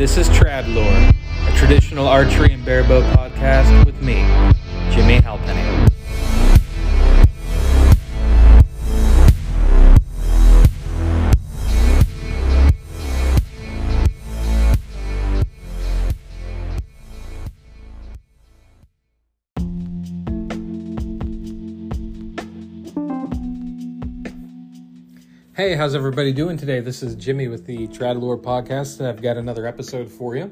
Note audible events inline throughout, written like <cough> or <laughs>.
This is Tradlore, a traditional archery and barebow podcast with me, Jimmy Halpenny. Hey, how's everybody doing today? This is Jimmy with the Tradlore podcast, and I've got another episode for you.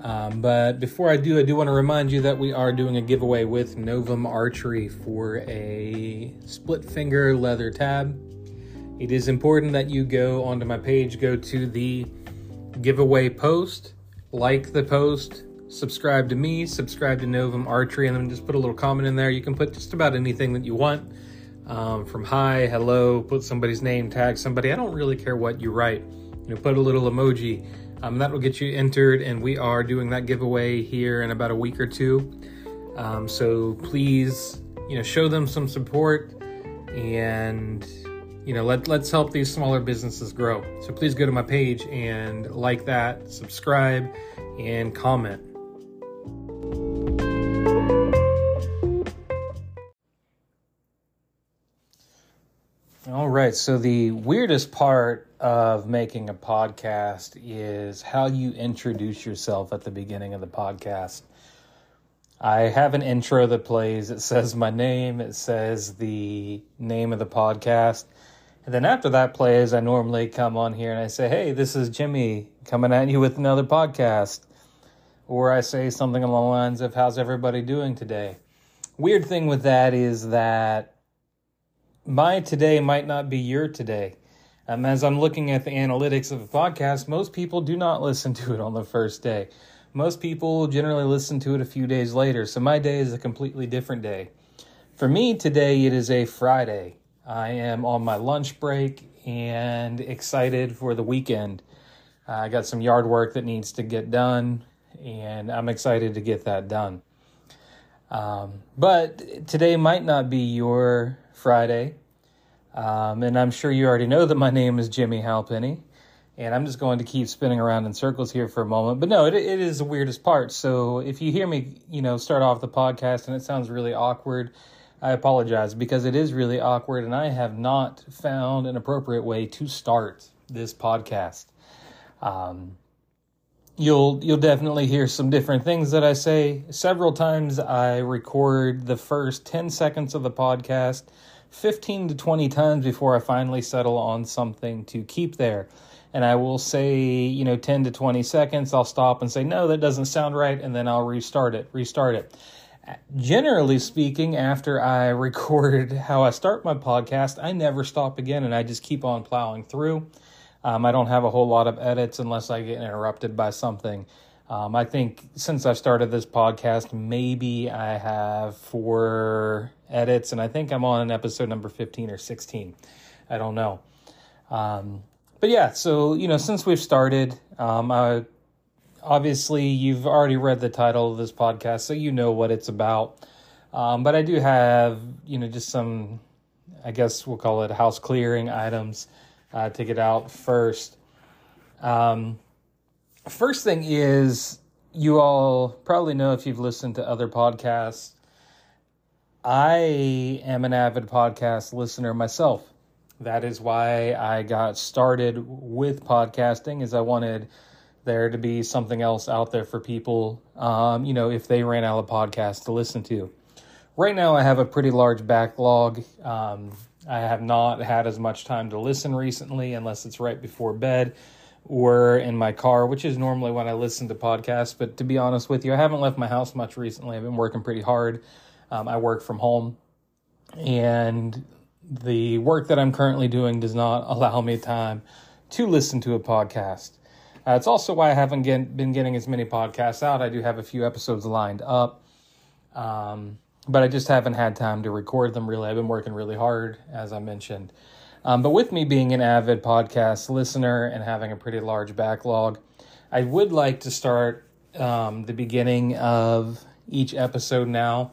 Um, but before I do, I do want to remind you that we are doing a giveaway with Novum Archery for a split finger leather tab. It is important that you go onto my page, go to the giveaway post, like the post, subscribe to me, subscribe to Novum Archery, and then just put a little comment in there. You can put just about anything that you want um, from hi, hello, put somebody's name, tag somebody. I don't really care what you write. You know, put a little emoji. Um, that will get you entered, and we are doing that giveaway here in about a week or two. Um, so please, you know, show them some support, and you know, let let's help these smaller businesses grow. So please go to my page and like that, subscribe, and comment. All right. So, the weirdest part of making a podcast is how you introduce yourself at the beginning of the podcast. I have an intro that plays. It says my name, it says the name of the podcast. And then after that plays, I normally come on here and I say, Hey, this is Jimmy coming at you with another podcast. Or I say something along the lines of, How's everybody doing today? Weird thing with that is that my today might not be your today. Um, as I'm looking at the analytics of a podcast, most people do not <laughs> listen to it on the first day. Most people generally listen to it a few days later. So my day is a completely different day. For me, today it is a Friday. I am on my lunch break and excited for the weekend. Uh, I got some yard work that needs to get done, and I'm excited to get that done. Um, but today might not be your Friday. Um, and I'm sure you already know that my name is Jimmy Halpenny. And I'm just going to keep spinning around in circles here for a moment. But no, it, it is the weirdest part. So if you hear me, you know, start off the podcast and it sounds really awkward, I apologize because it is really awkward and I have not found an appropriate way to start this podcast. Um, you'll you'll definitely hear some different things that I say. Several times I record the first 10 seconds of the podcast 15 to 20 times before I finally settle on something to keep there. And I will say, you know, 10 to 20 seconds, I'll stop and say, no, that doesn't sound right. And then I'll restart it, restart it. Generally speaking, after I <laughs> record how I start my podcast, I never stop again and I just keep on plowing through. Um, I don't have a whole lot of edits unless I get interrupted by something. Um, I think since I've started this podcast, maybe I have four edits, and I think I'm on episode number 15 or 16. I don't know. Um, but yeah, so, you know, since we've started, um, I, obviously you've already read the title of this podcast, so you know what it's about. Um, but I do have, you know, just some, I guess we'll call it house clearing items uh, to get out first. Um, first thing is, you all probably know if you've listened to other podcasts I am an avid podcast listener myself. That is why I got started with podcasting is I wanted there to be something else out there for people, um, you know, if they ran out of podcasts to listen to. Right now, I have a pretty large backlog. Um, I have not had as much time to listen recently, unless it's right before bed or in my car, which is normally when I listen to podcasts. But to be honest with you, I haven't left my house much recently. I've been working pretty hard. Um, I work from home, and the work that I'm currently doing does not <laughs> allow me time to listen to a podcast. Uh, it's also why I haven't get, been getting as many podcasts out. I do have a few episodes lined up, um, but I just haven't had time to record them really. I've been working really hard, as I mentioned. Um, but with me being an avid podcast listener and having a pretty large backlog, I would like to start um, the beginning of each episode now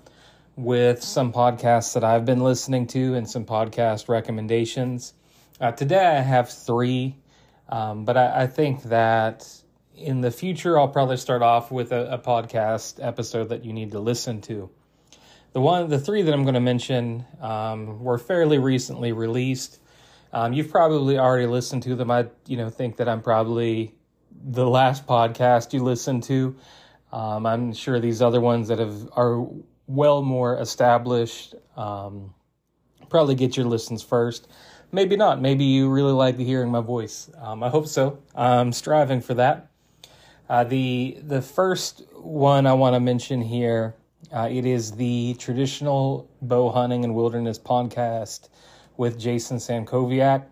with some podcasts that I've been listening to and some podcast recommendations. Uh, today I have three, um, but I, I, think that in the future, I'll probably start off with a, a podcast episode that you need to listen to. The one, the three that I'm going to mention um, were fairly recently released. Um, you've probably already listened to them. I, you know, think that I'm probably the last podcast you listened to. Um, I'm sure these other ones that have are well more established um, probably get your listens first. Maybe not. Maybe you really like hearing my voice. Um, I hope so. I'm striving for that. Uh, the the first one I want to mention here, uh, it is the traditional bow hunting and wilderness podcast with Jason Sankoviak.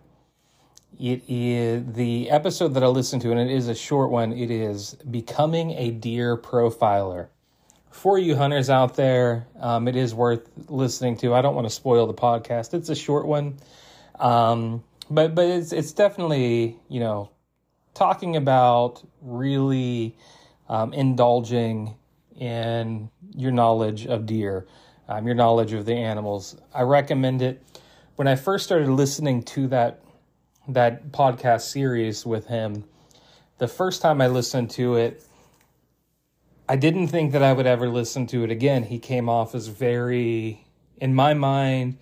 It is the episode that I listened to, and it is a short one. It is becoming a deer profiler. For you hunters out there, um, it is worth listening to. I don't want to spoil the podcast. It's a short one, um, but but it's it's definitely you know talking about really um, indulging in your knowledge of deer, um, your knowledge of the animals. I recommend it. When I first started listening to that that podcast series with him, the first time I listened to it, I didn't think that I would ever listen to it again. He came off as very, in my mind,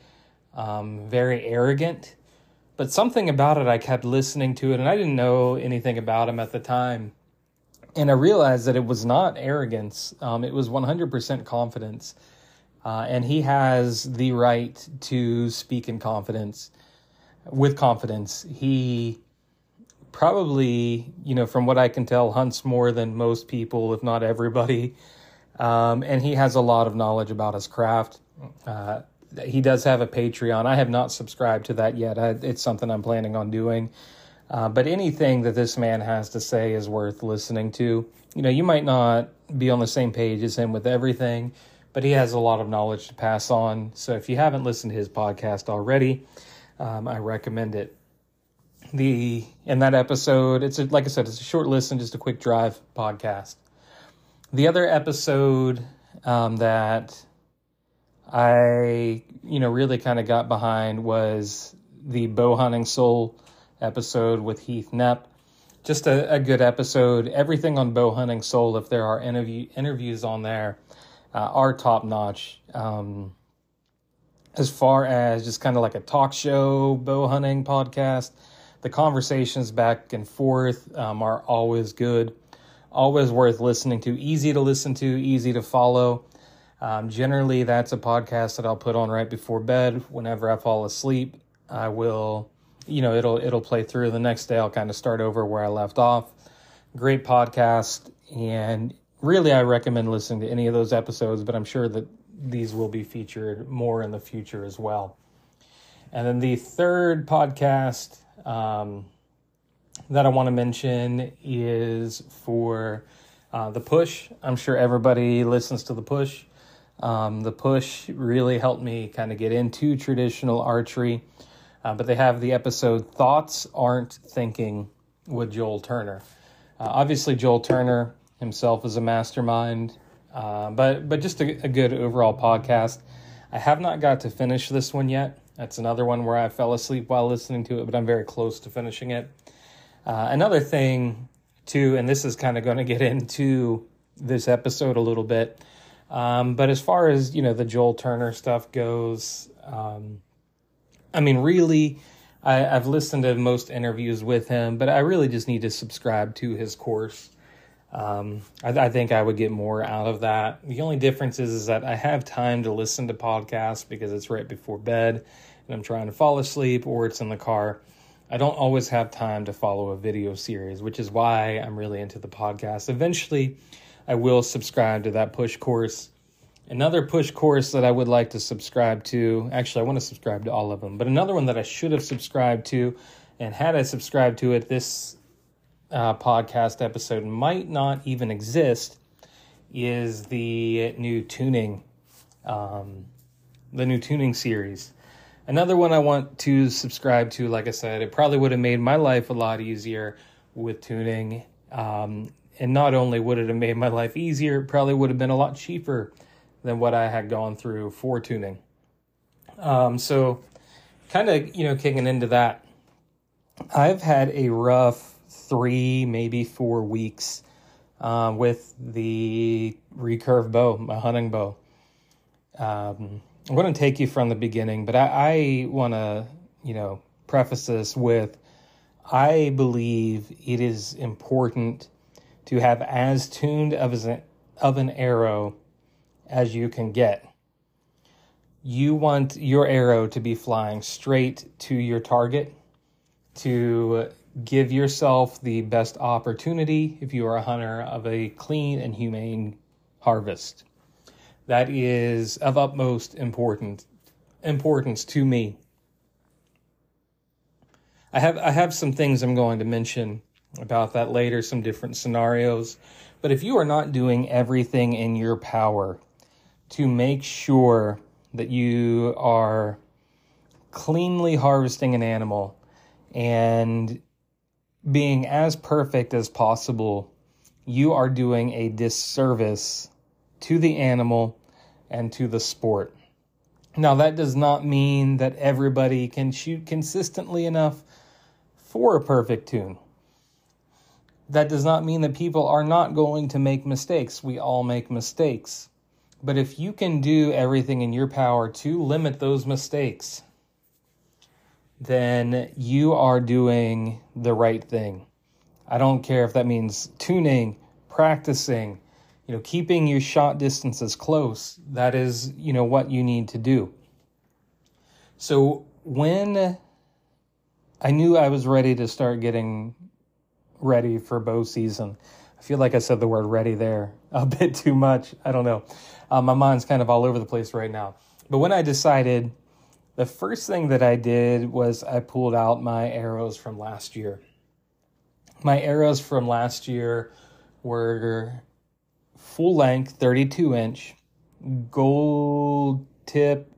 um, very arrogant but something about it, I kept listening to it, and I didn't know anything about him at the time. And I realized that it was not arrogance, um, it was 100% confidence. Uh, and he has the right to speak in confidence, with confidence. He probably, you know, from what I can tell, hunts more than most people, if not everybody. Um, and he has a lot of knowledge about his craft. Uh, he does have a Patreon. I have not subscribed to that yet. I, it's something I'm planning on doing. Uh, but anything that this man has to say is worth listening to. You know, you might not be on the same page as him with everything, but he has a lot of knowledge to pass on. So if you haven't listened to his podcast already, um, I recommend it. The in that episode, it's a, like I said, it's a short listen, just a quick drive podcast. The other episode um, that I, you know, really kind of got behind was the bow hunting soul episode with Heath Nepp. Just a, a good episode. Everything on bow hunting soul, if there are interview interviews on there, uh, are top notch. Um, as far as just kind of like a talk show bow hunting podcast, the conversations back and forth um, are always good, always worth listening to. Easy to listen to, easy to follow. Um, generally, that's a podcast that I'll put on right before bed. Whenever I fall asleep, I will, you know, it'll it'll play through. The next day, I'll kind of start over where I left off. Great podcast, and really, I recommend listening to any of those episodes. But I'm sure that these will be featured more in the future as well. And then the third podcast um, that I want to mention is for uh, the push. I'm sure everybody listens to the push. Um, the push really helped me kind of get into traditional archery. Uh, but they have the episode Thoughts Aren't Thinking with Joel Turner. Uh, obviously, Joel Turner himself as a mastermind, uh, but, but just a, a, good overall podcast. I have not got to finish this one yet. That's another one where I fell asleep while listening to it, but I'm very close to finishing it. Uh, another thing, too, and this is kind of going to get <laughs> into this episode a little bit um, but as far as you know, the Joel Turner stuff goes, um, I mean, really, I, have listened to most interviews with him, but I really just need to subscribe to his course. Um, I, I, think I would get more out of that. The only difference is, is that I have time to listen to podcasts because it's right before bed and I'm trying to fall asleep or it's in the car. I don't always have time to follow a video series, which is why I'm really into the podcast. Eventually, I will subscribe to that push course. Another push course that I would like to subscribe to, actually, I want to subscribe to all of them, but another one that I should have subscribed to, and had I subscribed to it, this uh, podcast episode might not even exist, is the new tuning, um, the new tuning series. Another one I want to subscribe to, like I said, it probably would have made my life a lot easier with tuning. Um, and not only would it have made my life easier, it probably would have been a lot cheaper than what I had gone through for tuning. Um, so, kind of, you know, kicking into that, I've had a rough three, maybe four weeks uh, with the recurve bow, my hunting bow. Um, I'm going to take you from the beginning, but I, I want to, you know, preface this with I believe it is important to have as tuned of an, of an arrow as you can get. You want your arrow to be flying straight to your target to give yourself the best opportunity if you are a hunter of a clean and humane harvest. That is of utmost important importance to me. I have I have some things I'm going to mention about that later, some different scenarios. But if you are not doing everything in your power to make sure that you are cleanly harvesting an animal and being as perfect as possible, you are doing a disservice to the animal and to the sport. Now, that does not mean that everybody can shoot consistently enough for a perfect tune. That does not mean that people are not going to make mistakes. We all make mistakes. But if you can do everything in your power to limit those mistakes, then you are doing the right thing. I don't care if that means tuning, practicing, you know, keeping your shot distances close. That is, you know, what you need to do. So when I knew I was ready to start getting ready for bow season, I feel like I said the word ready there <laughs> a bit too much. I don't know. Uh, my mind's kind of all over the place right now. But when I decided the first thing that I did was I pulled out my arrows from last year. My arrows from last year were full length, 32 inch, gold tip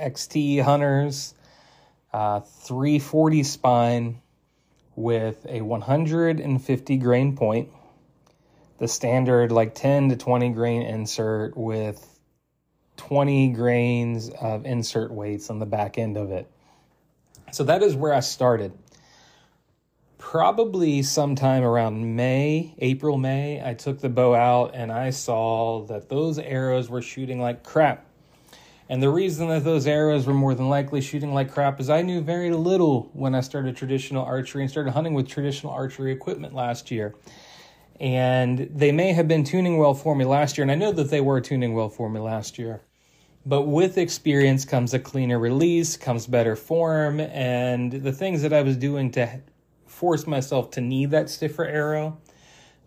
XT Hunters, uh, 340 spine with a 150 grain point, the standard like 10 to 20 grain insert with 20 grains of insert weights on the back end of it. So that is where I started. Probably sometime around May, April, May, I took the bow out and I saw that those arrows were shooting like crap. And the reason that those arrows were more than likely shooting like crap is I knew very little when I started traditional archery and started hunting with traditional archery equipment last year. And they may have been tuning well for me last year, and I know that they were tuning well for me last year. But with experience comes a cleaner release, comes better form, and the things that I was doing to force myself to need that stiffer arrow,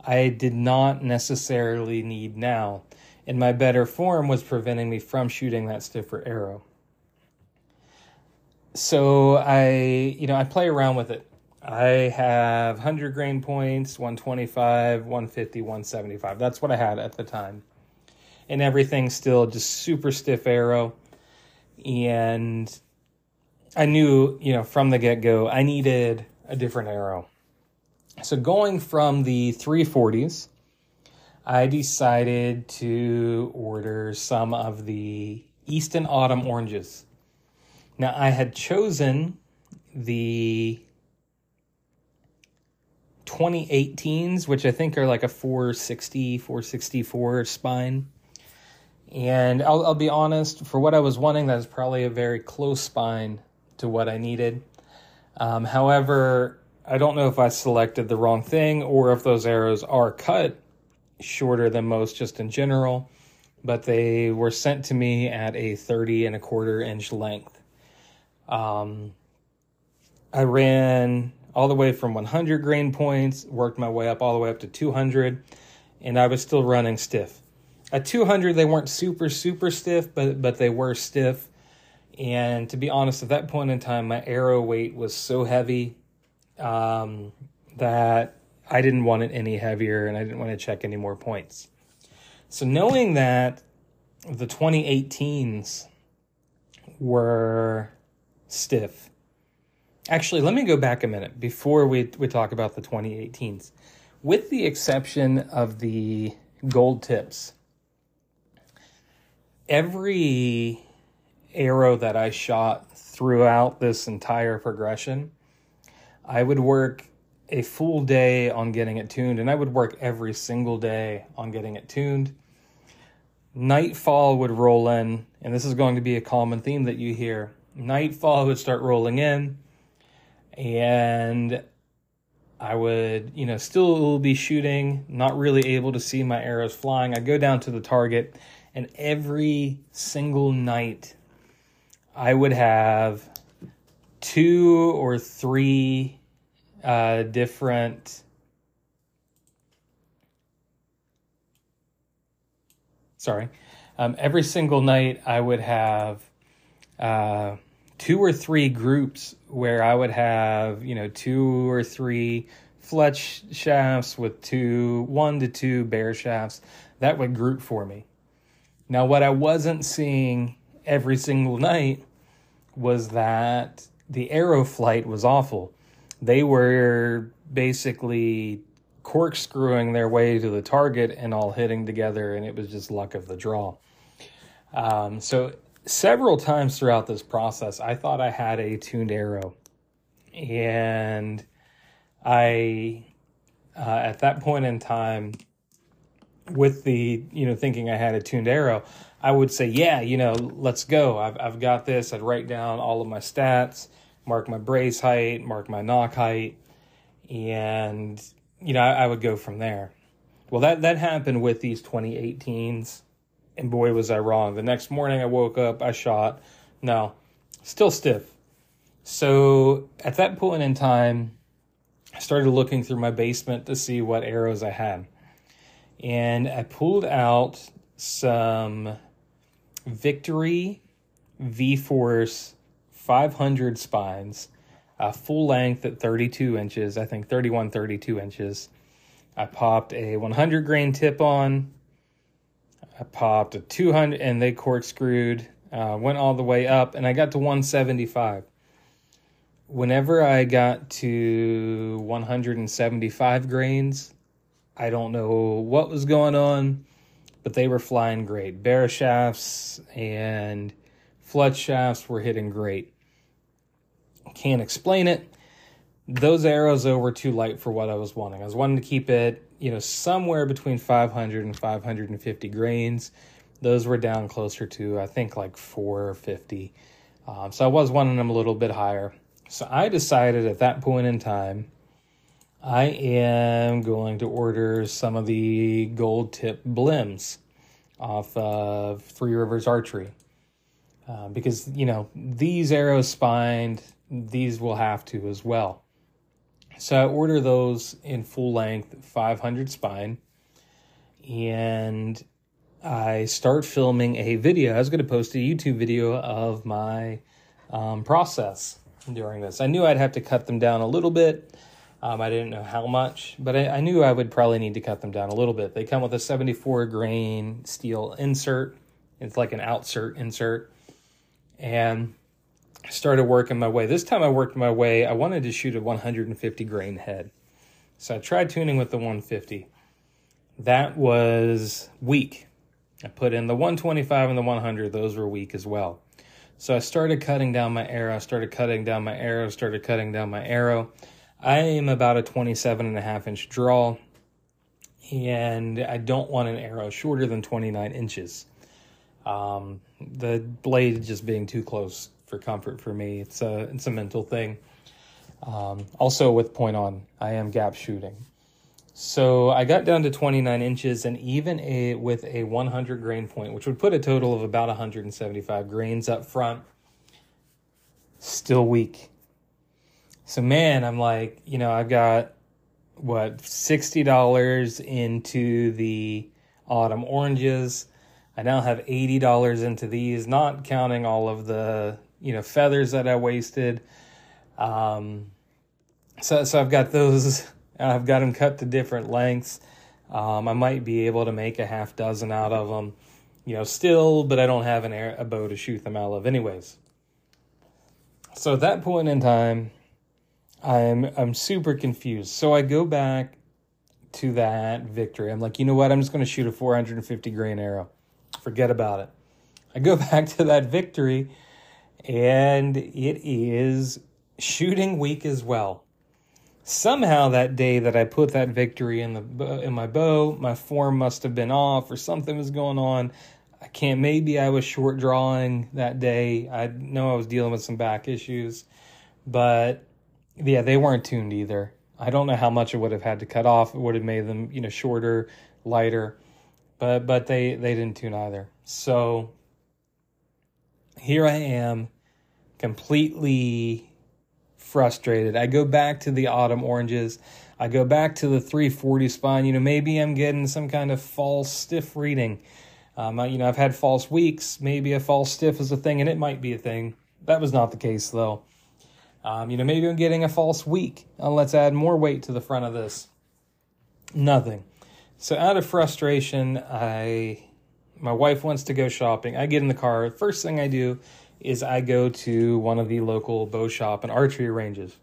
I did not necessarily need now. And my better form was preventing me from shooting that stiffer arrow. So I, you know, I play around with it. I have 100 grain points, 125, 150, 175. That's what I had at the time and everything still just super stiff arrow. And I knew, you know, from the get go, I needed a different arrow. So going from the 340s, I decided to order some of the Easton Autumn Oranges. Now, I had chosen the 2018s, which I think are like a 460, 464 spine. And I'll, I'll be honest, for what I was wanting, that's probably a very close spine to what I needed. Um, however, I don't know if I selected the wrong thing or if those arrows are cut shorter than most just in general, but they were sent to me at a 30 and a quarter inch length. Um, I ran all the way from 100 grain points, worked my way up all the way up to 200, and I was still running stiff. At 200, they weren't super, super stiff, but, but they were stiff. And to be honest, at that point in time, my arrow weight was so heavy um, that I didn't want it any heavier and I didn't want to check any more points. So, knowing that the 2018s were stiff, actually, let me go back a minute before we, we talk about the 2018s. With the exception of the gold tips, every arrow that I shot throughout this entire progression, I would work a full day on getting it tuned, and I would work every single day on getting it tuned. Nightfall would roll in, and this is going to be a common theme that you hear. Nightfall would start rolling in, and I would, you know, still be shooting, not really able to see my arrows flying. I'd go down to the target, and every single night, I would have two or three uh, different sorry. Um, every single night i would have uh, two or three groups where i would have you know two or three fletch shafts with two one to two bare shafts. That would group for me now what i wasn't seeing every single night was that the arrow flight was awful they were basically corkscrewing their way to the target and all hitting together, and it was just luck of the draw. Um, so, several times throughout this process, I thought I had a tuned arrow, and I, uh, at that point in time, with the you know thinking I had a tuned arrow, I would say, yeah, you know, let's go. I've I've got this. I'd write down all of my stats mark my brace height, mark my nock height, and you know, I, I would go from there. Well, that that happened with these 2018s, and boy was I wrong. The next morning I woke up, I shot, no, still stiff. So at that point in time, I started looking through my basement to see what arrows I had. And I pulled out some Victory V Force 500 spines, uh, full length at 32 inches, I think 31, 32 inches. I popped a 100 grain tip on. I popped a 200 and they corkscrewed, uh, went all the way up, and I got to 175. Whenever I got to 175 grains, I don't know what was going on, but they were flying great. Bare shafts and Fletch shafts were hitting great. Can't explain it. Those arrows though were too light for what I was wanting. I was wanting to keep it, you know, somewhere between 500 and 550 grains. Those were down closer to, I think, like 450. Um, so I was wanting them a little bit higher. So I decided at that point in time, I am going to order some of the gold tip blems off of Three Rivers Archery. Uh, because, you know, these arrows spined, these will have to as well. So I order those in full length, 500 spine, and I start filming a video. I was going to post a YouTube video of my um, process during this. I knew I'd have to cut them down a little bit. Um, I didn't know how much, but I, I, knew I would probably need to cut them down a little bit. They come with a 74 grain steel insert. It's like an outsert insert. And I started working my way. This time I worked my way. I wanted to shoot a 150 grain head. So I tried tuning with the 150. That was weak. I put in the 125 and the 100, those were weak as well. So I started cutting down my arrow, I started cutting down my arrow, started cutting down my arrow. I am about a 27 and a half inch draw, and I don't want an arrow shorter than 29 inches. Um, the blade just being too close for comfort for me. It's a it's a mental thing. Um, also with point on, I am gap shooting. So I got down to 29 inches, and even a with a 100 grain point, which would put a total of about 175 grains up front, still weak. So man, I'm like, you know, I've got what sixty dollars into the autumn oranges. I now have eighty dollars into these, not counting all of the you know feathers that I wasted. Um, so so I've got those. <laughs> I've got them cut to different lengths. Um, I might be able to make a half dozen out of them, you know, still, but I don't have an air, a bow to shoot them out of, anyways. So at that point in time, I'm I'm super confused. So I go back to that victory. I'm like, you know what? I'm just going to shoot a 450 grain arrow. Forget about it. I go <laughs> back to that victory and it is shooting weak as well. somehow that day that I put that victory in the in my bow, my form must have been off or something was going on. I can't. Maybe I was short drawing that day. I know I was dealing with some back issues, but yeah, they weren't tuned either. I don't know how much it would have had to cut off. It would have made them, you know, shorter, lighter, but but they they didn't tune either. So here I am, completely frustrated. I go back to the autumn oranges. I go back to the 340 spine. You know, maybe I'm getting some kind of false stiff reading. Um, you know, I've had false weaks. Maybe a false stiff is a thing, and it might be a thing. That was not the case, though. Um, you know, maybe I'm getting a false weak. Uh, let's add more weight to the front of this. Nothing. So out of frustration, I my wife wants to go shopping. I get in the car. First thing I do is I go to one of the local bow shop and archery ranges.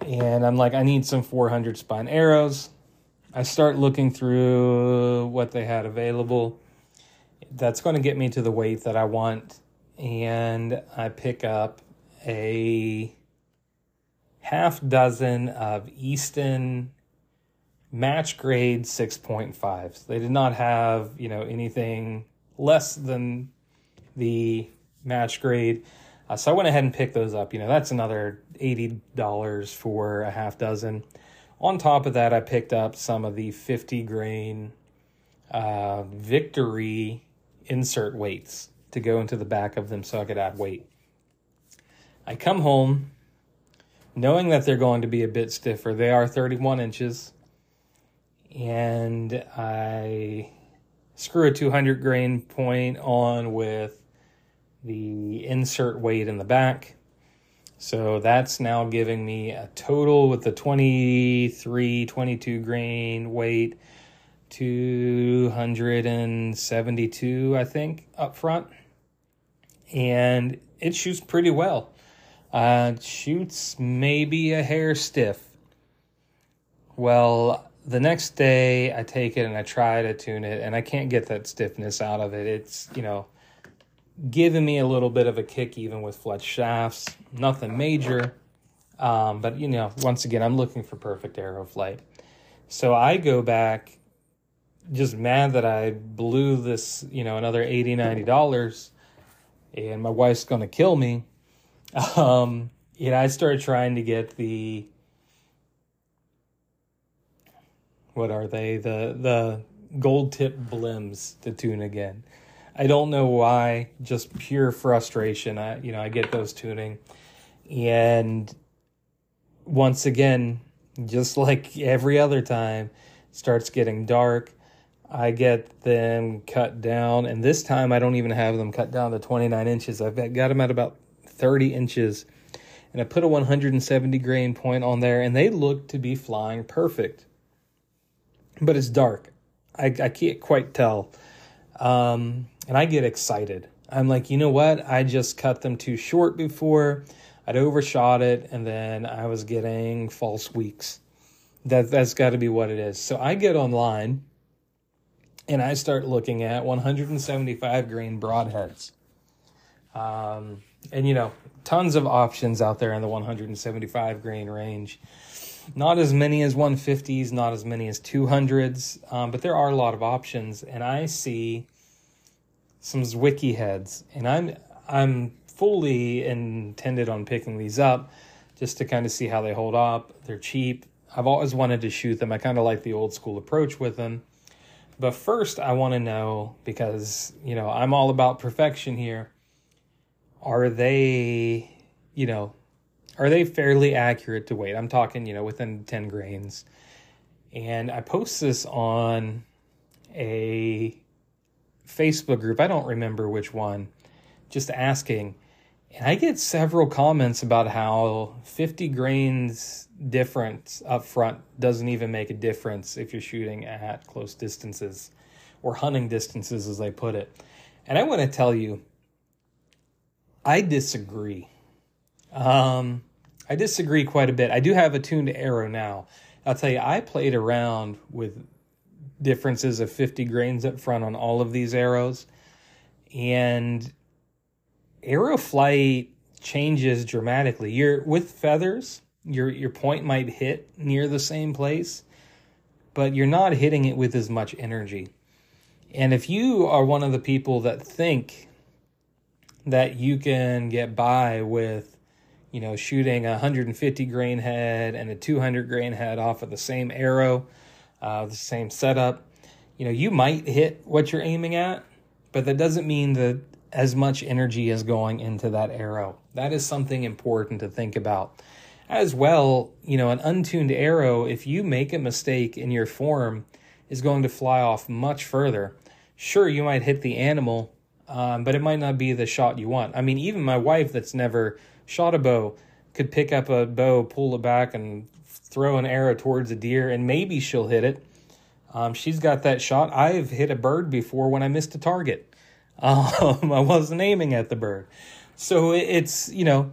And I'm like, I need some 400 spine arrows. I start looking through what they had available. That's going to get me to the weight that I want. And I pick up a half dozen of Easton match grade 6.5s. They did not have, you know, anything less than the match grade. Uh, so I went ahead and picked those up. You know, that's another $80 for a half dozen. On top of that, I picked up some of the 50 grain uh, Victory insert weights to go into the back of them so I could add weight. I come home knowing that they're going to be a bit stiffer. They are 31 inches. And I screw a 200 grain point on with the insert weight in the back. So that's now giving me a total with the 23, 22 grain weight, 272, I think, up front. And it shoots pretty well. Uh, shoots maybe a hair stiff. Well, the next day I take it and I try to tune it, and I can't get that stiffness out of it. It's, you know, giving me a little bit of a kick even with fletch shafts. Nothing major. Um, but you know, once again, I'm looking for perfect arrow flight. So I go back just mad that I blew this, you know, another 80 $90 and my wife's going to kill me. Um, know, I started trying to get the what are they? The the gold tip blems to tune again. I don't know why, just pure frustration. I you know, I get those tuning. And once again, just like every other time, starts getting dark. I get them cut down, and this time I don't even have them cut down to 29 inches. I've got them at about 30 inches, and I put a 170 grain point on there, and they look to be flying perfect. But it's dark. I, I can't quite tell. Um, and I get excited. I'm like, you know what? I just cut them too short before. I'd overshot it, and then I was getting false weaks. That that's got to be what it is. So I get online, and I start looking at 175 grain broadheads. Um, and you know, tons of options out there in the 175 grain range. Not as many as 150s, not as many as 200s, um, but there are a lot of options. And I see some Zwickey heads, and I'm I'm fully intended on picking these up just to kind of see how they hold up. They're cheap. I've always wanted to shoot them. I kind of like the old school approach with them. But first, I want to know because, you know, I'm all about perfection here. Are they, you know, are they fairly accurate to weight? I'm talking, you know, within 10 grains. And I post this on a Facebook group, I don't remember which one, just asking. And I get several comments about how 50 grains difference up front doesn't even make a difference if you're shooting at close distances or hunting distances, as they put it. And I want to tell you, I disagree. Um, I disagree quite a bit. I do have a tuned arrow now. I'll tell you, I played around with differences of 50 grains up front on all of these arrows. And arrow flight changes dramatically. You're with feathers, your your point might hit near the same place, but you're not hitting it with as much energy. And if you are one of the people that think that you can get by with, you know, shooting a 150 grain head and a 200 grain head off of the same arrow, uh, the same setup, you know, you might hit what you're aiming at, but that doesn't mean that as much energy is going into that arrow. That is something important to think about. As well, you know, an untuned arrow, if you make a mistake in your form, is going to fly off much further. Sure, you might hit the animal, um, but it might not be the shot you want. I mean, even my wife, that's never shot a bow, could pick up a bow, pull it back, and throw an arrow towards a deer, and maybe she'll hit it. Um, she's got that shot. I've hit a bird before when I missed a target. Um, <laughs> I wasn't aiming at the bird. So it's, you know,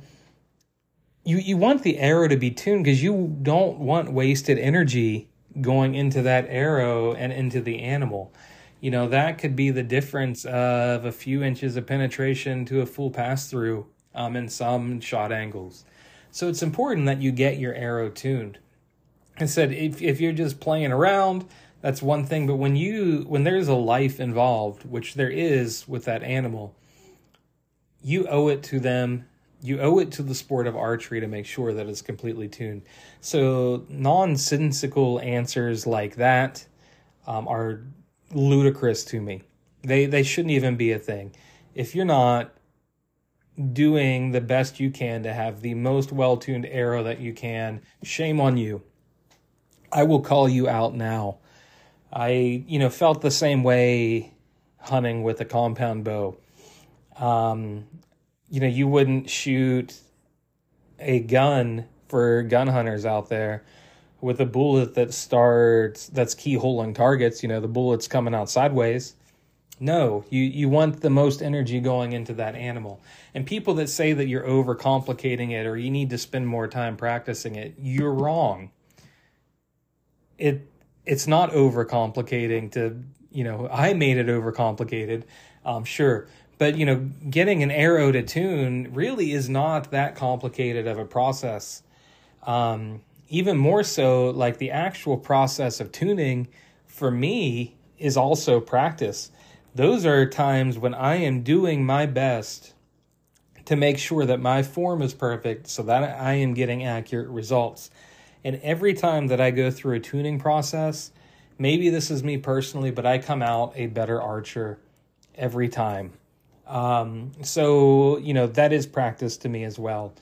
you, you want the arrow to be tuned because you don't want wasted energy going into that arrow and into the animal. You know, that could be the difference of a few inches of penetration to a full pass through um, in some shot angles. So it's important that you get your arrow tuned. I said if, if you're just playing around, that's one thing but when you when there's a life involved which there is with that animal you owe it to them. You owe it to the sport of archery to make sure that it's completely tuned. So nonsensical answers like that um, are ludicrous to me. They they shouldn't even be a thing. If you're not doing the best you can to have the most well-tuned arrow that you can shame on you. I will call you out now I, you know, felt the same way hunting with a compound bow. Um, you know, you wouldn't shoot a gun for gun hunters out there with a bullet that starts that's keyholing targets. You know, the bullet's coming out sideways. No, you you want the most energy going into that animal. And people that say that you're overcomplicating it or you need to spend more time practicing it, you're wrong. It it's not overcomplicating to you know i made it overcomplicated um sure. But you know getting an arrow to tune really is not that complicated of a process. Um even more so like the actual process of tuning for me is also practice. Those are times when i am doing my best to make sure that my form is perfect so that i am getting accurate results and every time that I go through a tuning process, maybe this is me personally, but I come out a better archer every time. Um, so, you know, that is practice to me as well.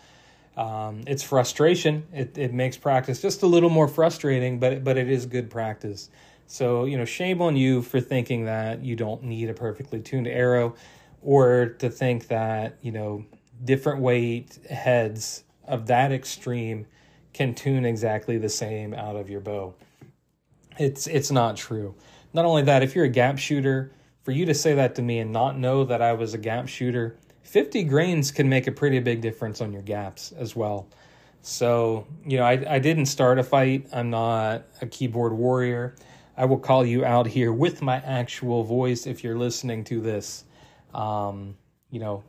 Um, it's frustration. It, it makes practice just a little more frustrating, but, but it is good practice. So, you know, shame on you for thinking that you don't need a perfectly tuned arrow or to think that, you know, different weight heads of that extreme can tune exactly the same out of your bow. It's it's not true. Not only that, if you're a gap shooter, for you to say that to me and not know that I was a gap shooter, 50 grains can make a pretty big difference on your gaps as well. So, you know, I, I didn't start a fight. I'm not a keyboard warrior. I will call you out here with my actual voice if you're listening to this. Um, you know,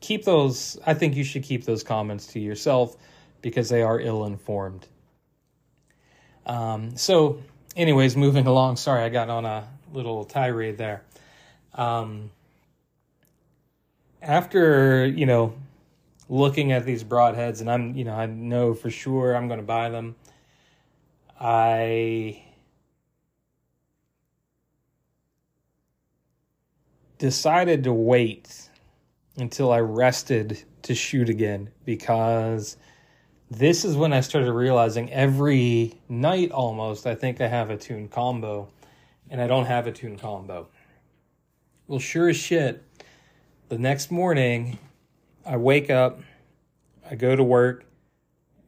keep those, I think you should keep those comments to yourself because they are ill informed. Um, so, anyways, moving along. Sorry, I got on a little tirade there. Um, after you know looking at these broadheads, and I'm you know I know for sure I'm going to buy them. I decided to wait until I rested to shoot again because this is when I started realizing every night almost I think I have a tune combo and I don't have a tune combo. Well, sure as shit, the next morning I wake up, I go to work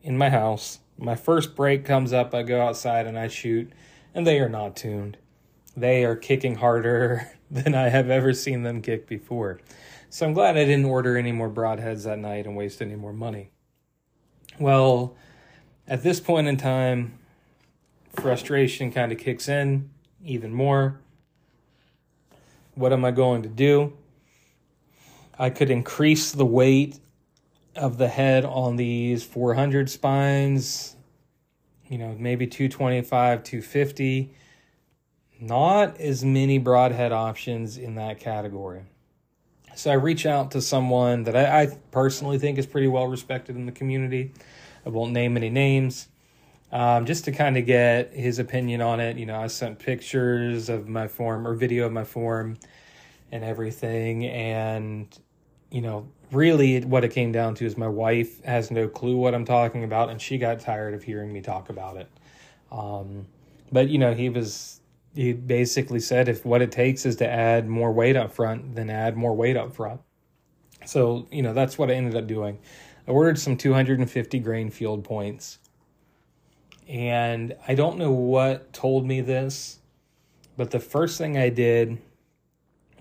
in my house. My first break comes up, I go outside and I shoot, and they are not tuned. They are kicking harder <laughs> than I have ever seen them kick before. So I'm glad I didn't order any more broadheads that night and waste any more money. Well, at this point in time, frustration kind of kicks in even more. What am I going to do? I could increase the weight of the head on these 400 spines, you know, maybe 225, 250. Not as many broadhead options in that category. So I reach out to someone that I, I personally think is pretty well respected in the community. I won't name any names. Um, just to kind of get his opinion on it. You know, I sent pictures of my form or video of my form and everything. And, you know, really what it came down to is my wife has no clue what I'm talking about, and she got tired of hearing me talk about it. Um, but, you know, he was he basically said if what it takes is to add more weight up front, then add more weight up front. So, you know, that's what I ended up doing. I ordered some 250 grain field points. And I don't know what told me this, but the first thing I did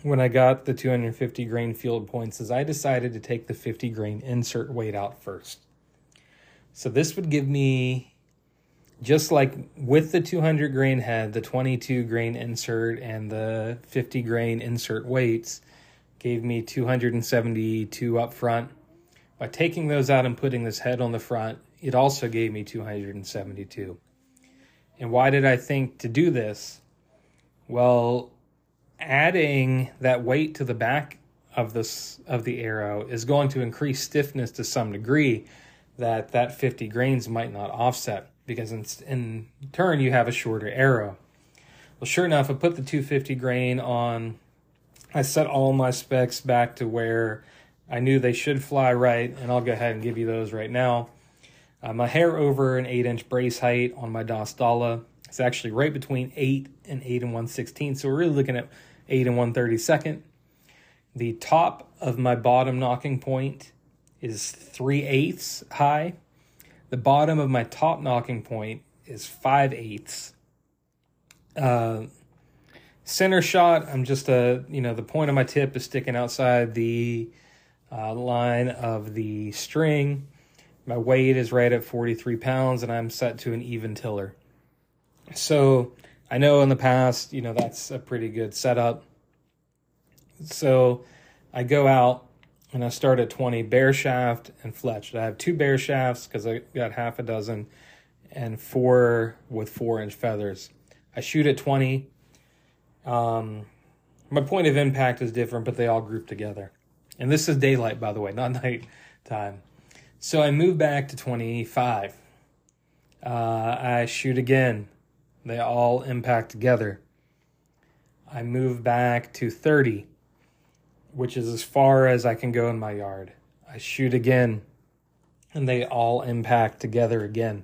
when I got the 250 grain field points is I decided to take the 50 grain insert weight out first. So this would give me just like with the 200 grain head, the 22 grain insert and the 50 grain insert weights gave me 272 up front. By taking those out and putting this head on the front, it also gave me 272. And why did I think to do this? Well, adding that weight to the back of this of the arrow is going to increase stiffness to some degree that that 50 grains might not offset because in, in turn you have a shorter arrow. Well, sure enough, I put the 250 grain on. I set all my specs back to where I knew they should fly right, and I'll go ahead and give you those right now. Uh, my hair over an 8 inch brace height on my Das Dala. It's actually right between 8 and 8 and 1 16, so we're really looking at 8 and 1 32nd. The top of my bottom nocking point is 3 eighths high, the bottom of my top nocking point is 5 eighths. Uh, center shot, I'm just a, you know, the point of my tip is sticking outside the uh, line of the string. My weight is right at 43 pounds and I'm set to an even tiller. So I know in the past, you know, that's a pretty good setup. So I go out and I start at 20 bare shaft and fletched. I have two bare shafts because I got half a dozen and four with four inch feathers. I shoot at 20. Um, my point of impact is different, but they all group together. And this is daylight, by the way, <laughs> not night time. So I move back to 25. Uh, I shoot again. They all impact together. I move back to 30 which is as far as I can go in my yard. I shoot again, and they all impact together again.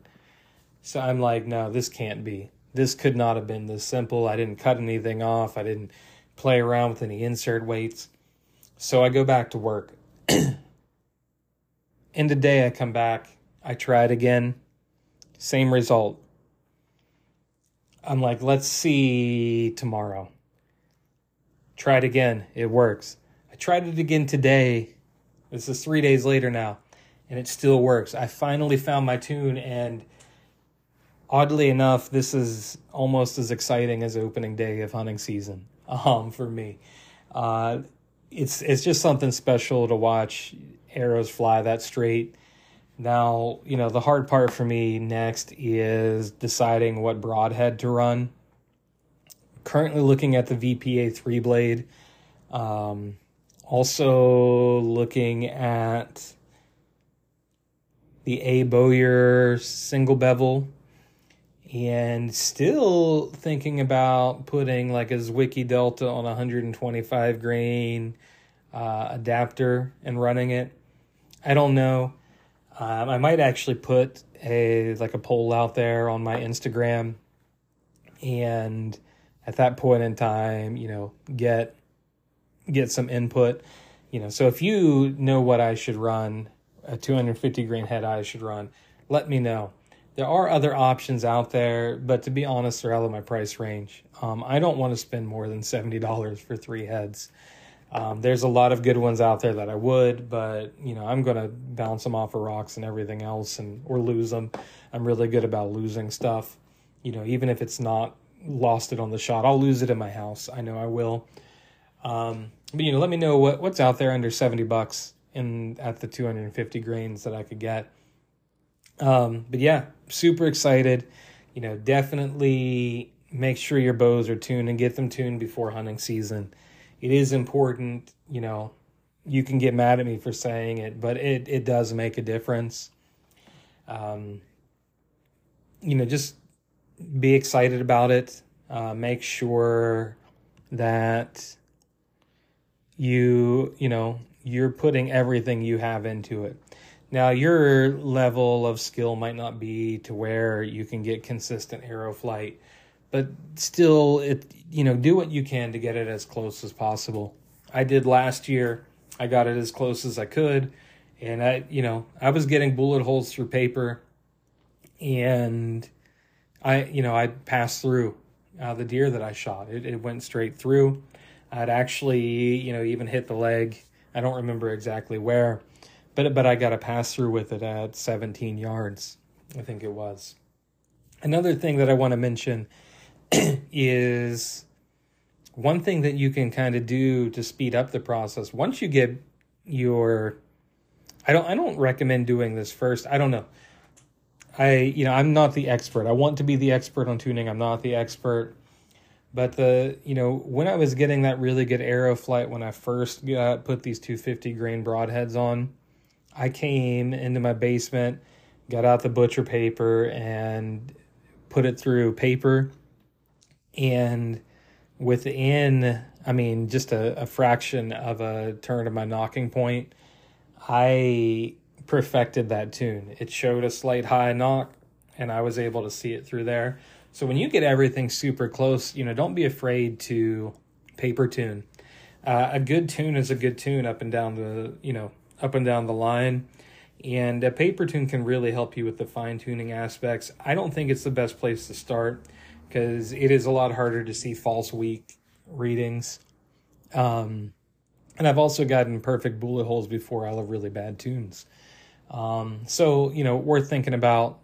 So I'm like, no, this can't be. This could not have been this simple. I didn't cut anything off. I didn't play around with any insert weights. So I go back to work. <clears throat> In the day, I come back. I try it again. Same result. I'm like, let's see tomorrow. Try it again. It works tried it again today. This is three days later now, and it still works. I finally found my tune, and oddly enough, this is almost as exciting as opening day of hunting season <laughs> um, for me. Uh, it's it's just something special to watch arrows fly that straight. Now, you know, the hard part for me next is deciding what broadhead to run. Currently looking at the VPA 3 blade. Um, also looking at the Abowyer single bevel and still thinking about putting like a Zwickey Delta on 125 grain uh, adapter and running it. I don't know. Um, I might actually put a like a poll out there on my Instagram, and at that point in time, you know, get get some input. You know, so if you know what I should run, a 250 grain head I should run, let me know. There are other options out there, but to be honest, they're out of my price range. Um, I don't want to spend more than $70 for three heads. Um, there's a lot of good ones out there that I would, but you know, I'm gonna bounce them off of rocks and everything else, and or lose them. I'm really good about losing stuff. You know, even if it's not lost it on the shot, I'll lose it in my house. I know I will. Um, but you know, let me know what what's out there under seventy bucks in at the 250 grains that I could get. Um, but yeah, super excited. You know, definitely make sure your bows are tuned and get them tuned before hunting season. It is important, you know, you can get mad at me for saying it, but it, it does make a difference. Um, you know, just be excited about it. Uh, make sure that you, you know, you're putting everything you have into it. Now, your level of skill might not be to where you can get consistent arrow flight, but still, it you know, do what you can to get it as close as possible. I did last year. I got it as close as I could, and I, you know, I was getting bullet holes through paper, and I, you know, I passed through uh, the deer that I shot. It, it went straight through. I'd actually, you know, even hit the leg. I don't remember exactly where but but I got a pass through with it at 17 yards, I think it was. Another thing that I want to mention <clears throat> is one thing that you can kind of do to speed up the process. Once you get your I don't I don't recommend doing this first. I don't know. I you know, I'm not the expert. I want to be the expert on tuning. I'm not the expert. But the you know, when I was getting that really good arrow flight when I first got put these 250 grain broadheads on, I came into my basement, got out the butcher paper, and put it through paper. And within, I mean, just a, a fraction of a turn of my nocking point, I perfected that tune. It showed a slight high nock, and I was able to see it through there. So when you get everything super close, you know, don't be afraid to paper tune. Uh, a good tune is a good tune up and down the, you know, up and down the line. And a paper tune can really help you with the fine tuning aspects. I don't think it's the best place to start because it is a lot harder to see false weak readings. Um, and I've also gotten perfect bullet holes before out of really bad tunes. Um, so, you know, worth thinking about.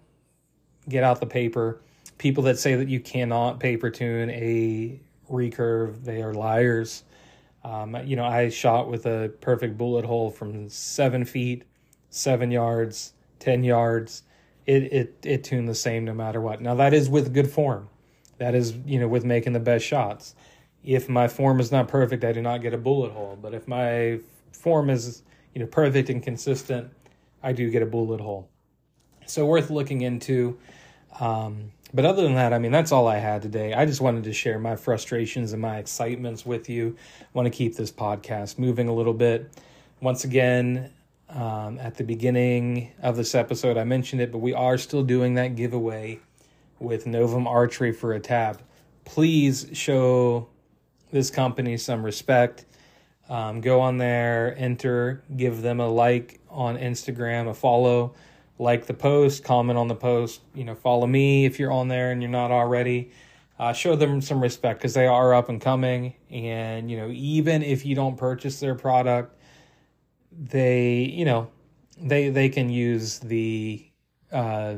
Get out the paper. People that say that you cannot paper tune a recurve, they are liars. Um, you know, I shot with a perfect bullet hole from seven feet, seven yards, ten yards. It it it tuned the same no matter what. Now that is with good form. That is you know with making the best shots. If my form is not perfect, I do not get a bullet hole. But if my form is you know perfect and consistent, I do get a bullet hole. So worth looking into. Um, but other than that, I mean, that's all I had today. I just wanted to share my frustrations and my excitements with you. I want to keep this podcast moving a little bit. Once again, um, at the beginning of this episode, I mentioned it, but we are still doing that giveaway with Novum Archery for a tab. Please show this company some respect. Um, go on there, enter, give them a like on Instagram, a follow like the post, comment on the post, you know, follow me if you're on there and you're not already. Uh, show them some respect because they are up and coming. And, you know, even if you don't purchase their product, they, you know, they they can use the uh,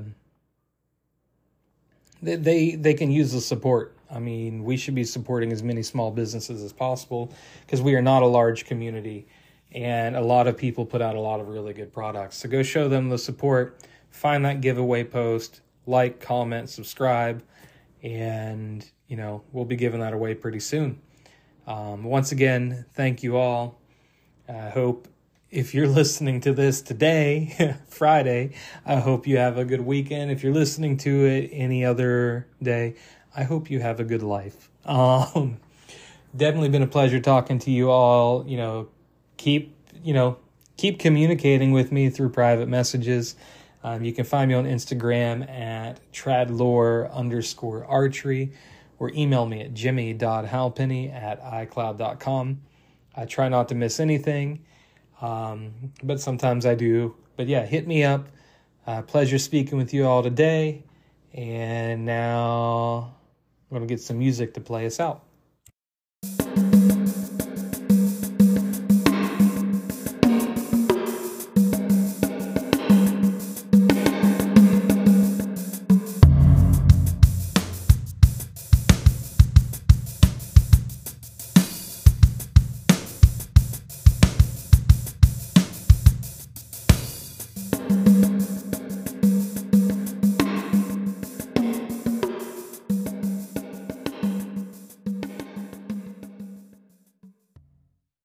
they, they can use the support. I mean, we should be supporting as many small businesses as possible because we are not a large community and a lot of people put out a lot of really good products. So go show them the support, find that giveaway post, like, comment, subscribe, and you know we'll be giving that away pretty soon. Um, once again, thank you all. I hope if you're <laughs> listening to this today, <laughs> Friday, I hope you have a good weekend. If you're listening to it any other day, I hope you have a good life. <laughs> Um, definitely been a pleasure talking to you all. You know, keep you know keep communicating with me through private messages. Um, you can find me on Instagram at tradlore underscore archery or email me at jimmy.halpenny at icloud.com. I try not to miss anything, um, but sometimes I do. But yeah, hit me up. Uh, pleasure speaking with you all today. And now I'm going to get some music to play us out.